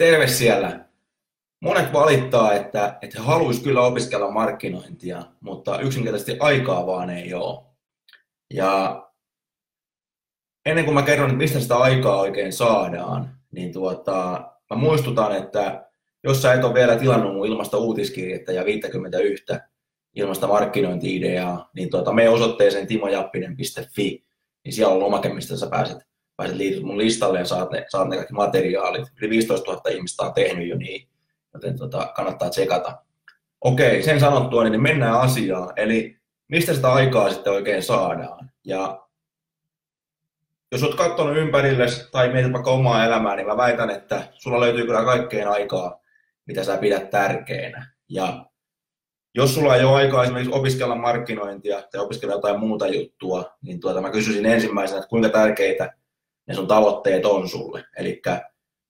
Terve siellä! Monet valittaa, että, että he haluaisivat kyllä opiskella markkinointia, mutta yksinkertaisesti aikaa vaan ei ole. Ja ennen kuin mä kerron, mistä sitä aikaa oikein saadaan, niin tuota, mä muistutan, että jos sä et ole vielä tilannut mun ilmasta uutiskirjettä ja 51 ilmasta markkinointi-ideaa, niin tuota, me osoitteeseen timojappinen.fi, niin siellä on lomake, mistä sä pääset, pääset liityt mun listalle ja saat ne, saat ne kaikki materiaalit. Yli 15 000 ihmistä on tehnyt jo niin, joten tuota, kannattaa tsekata. Okei, sen sanottua, niin mennään asiaan. Eli mistä sitä aikaa sitten oikein saadaan? Ja jos olet katsonut ympärille tai mietit vaikka omaa elämää, niin mä väitän, että sulla löytyy kyllä kaikkeen aikaa, mitä sä pidät tärkeänä. Ja jos sulla ei ole aikaa esimerkiksi opiskella markkinointia tai opiskella jotain muuta juttua, niin tuota, mä kysyisin ensimmäisenä, että kuinka tärkeitä ne sun tavoitteet on sulle. Eli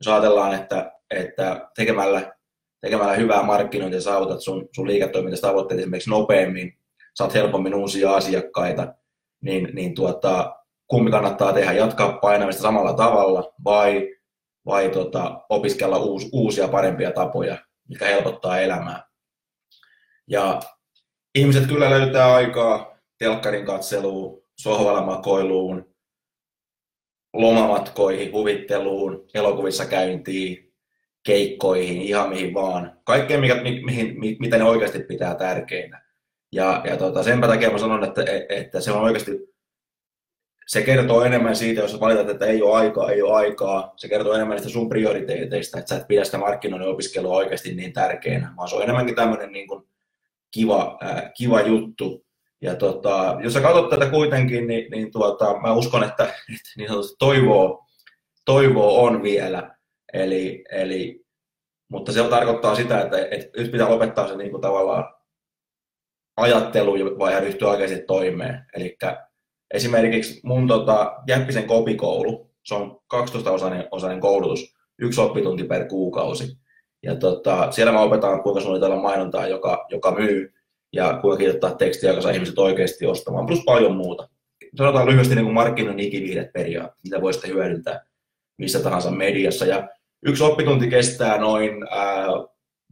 jos ajatellaan, että, että tekemällä, tekemällä hyvää markkinointia saavutat sun, sun liiketoimintatavoitteet esimerkiksi nopeammin, saat helpommin uusia asiakkaita, niin, niin tuota, kumpi kannattaa tehdä, jatkaa painamista samalla tavalla vai, vai tota, opiskella uus, uusia parempia tapoja, mikä helpottaa elämää. Ja ihmiset kyllä löytää aikaa telkkarin katseluun, sohvalla makoiluun, lomamatkoihin, huvitteluun, elokuvissa käyntiin, keikkoihin, ihan mihin vaan. Kaikkeen, mikä, mihin, mi, mitä ne oikeasti pitää tärkeinä. Ja, ja tota, senpä takia mä sanon, että, että se on oikeasti se kertoo enemmän siitä, jos valitat, että ei ole aikaa, ei ole aikaa. Se kertoo enemmän niistä sun prioriteeteista, että sä et pidä sitä markkinoinnin opiskelua oikeasti niin tärkeänä, vaan se on enemmänkin tämmöinen niin kuin kiva, äh, kiva juttu. Ja tota, jos sä katsot tätä kuitenkin, niin, niin tuota, mä uskon, että, että niin toivoa, toivoa on vielä. Eli, eli, mutta se tarkoittaa sitä, että, että nyt pitää lopettaa se niin kuin tavallaan ajattelu vai ryhtyä oikeasti toimeen. Eli esimerkiksi mun tota, Jäppisen kopikoulu, se on 12-osainen osainen koulutus, yksi oppitunti per kuukausi. Ja tota, siellä mä opetan, kuinka suunnitella mainontaa, joka, joka myy, ja kuinka kirjoittaa tekstiä, joka saa ihmiset oikeasti ostamaan, plus paljon muuta. Sanotaan lyhyesti niin kuin markkinoinnin ikiviihdet periaatteet, mitä voi sitten hyödyntää missä tahansa mediassa. Ja yksi oppitunti kestää noin ää,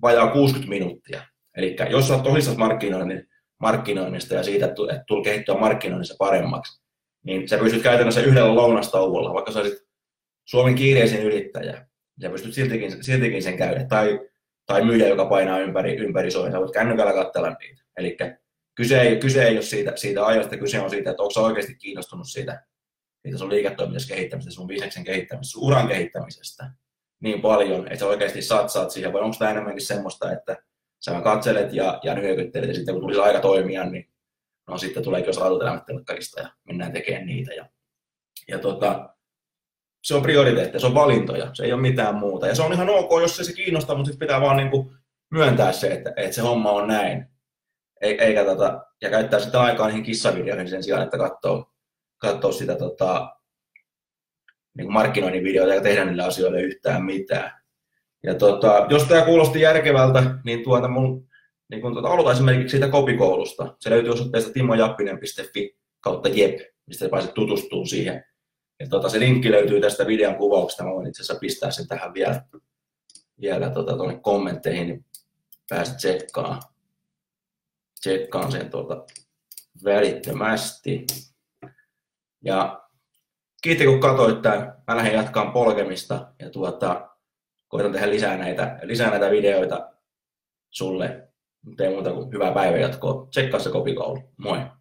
vajaa 60 minuuttia. Eli jos olet tosissaan markkinoinnin, markkinoinnista ja siitä, että tulee kehittyä markkinoinnissa paremmaksi, niin sä pystyt käytännössä yhdellä lounastauolla, vaikka sä olisit Suomen kiireisin yrittäjä, ja pystyt siltikin, siltikin sen käydä, tai, tai myyjä, joka painaa ympäri, ympäri Suomen, sä voit kännykällä katsella niitä. Eli kyse ei, kyse ei ole siitä, siitä ajasta, kyse on siitä, että onko oikeasti kiinnostunut siitä, siitä sun liiketoiminnassa kehittämisestä, sun bisneksen kehittämisestä, sun uran kehittämisestä niin paljon, että sä oikeasti satsaat siihen, vai onko tämä enemmänkin semmoista, että sä katselet ja, ja nyökyttelet, ja sitten kun tulisi aika toimia, niin no sitten tuleekin jos elämät ja mennään tekemään niitä. Ja, ja tota, se on prioriteetti, se on valintoja, se ei ole mitään muuta. Ja se on ihan ok, jos se, se kiinnostaa, mutta sitten pitää vaan niin kuin myöntää se, että, että se homma on näin. Eikä tota, ja käyttää sitten aikaa niihin kissavideoihin sen sijaan, että katsoo, katsoo sitä tota, niin markkinoinnin videoita ja tehdä niille asioille yhtään mitään. Ja tota, jos tämä kuulosti järkevältä, niin tuota mun, niin kun tuota, aloitan esimerkiksi siitä kopikoulusta. Se löytyy osoitteesta timojappinen.fi kautta jep, mistä pääset tutustumaan siihen. Ja tota, se linkki löytyy tästä videon kuvauksesta. Mä voin itse asiassa pistää sen tähän vielä, vielä tota, tuonne kommentteihin, niin pääset tsekkaan, tsekkaan sen tuota välittömästi. Ja kiitti kun katsoit tämän. Mä lähden jatkaan polkemista ja tuota, koitan tehdä lisää näitä, lisää näitä videoita sulle. Ei muuta kuin hyvää päivänjatkoa. Tsekkaa se kopikoulu. Moi!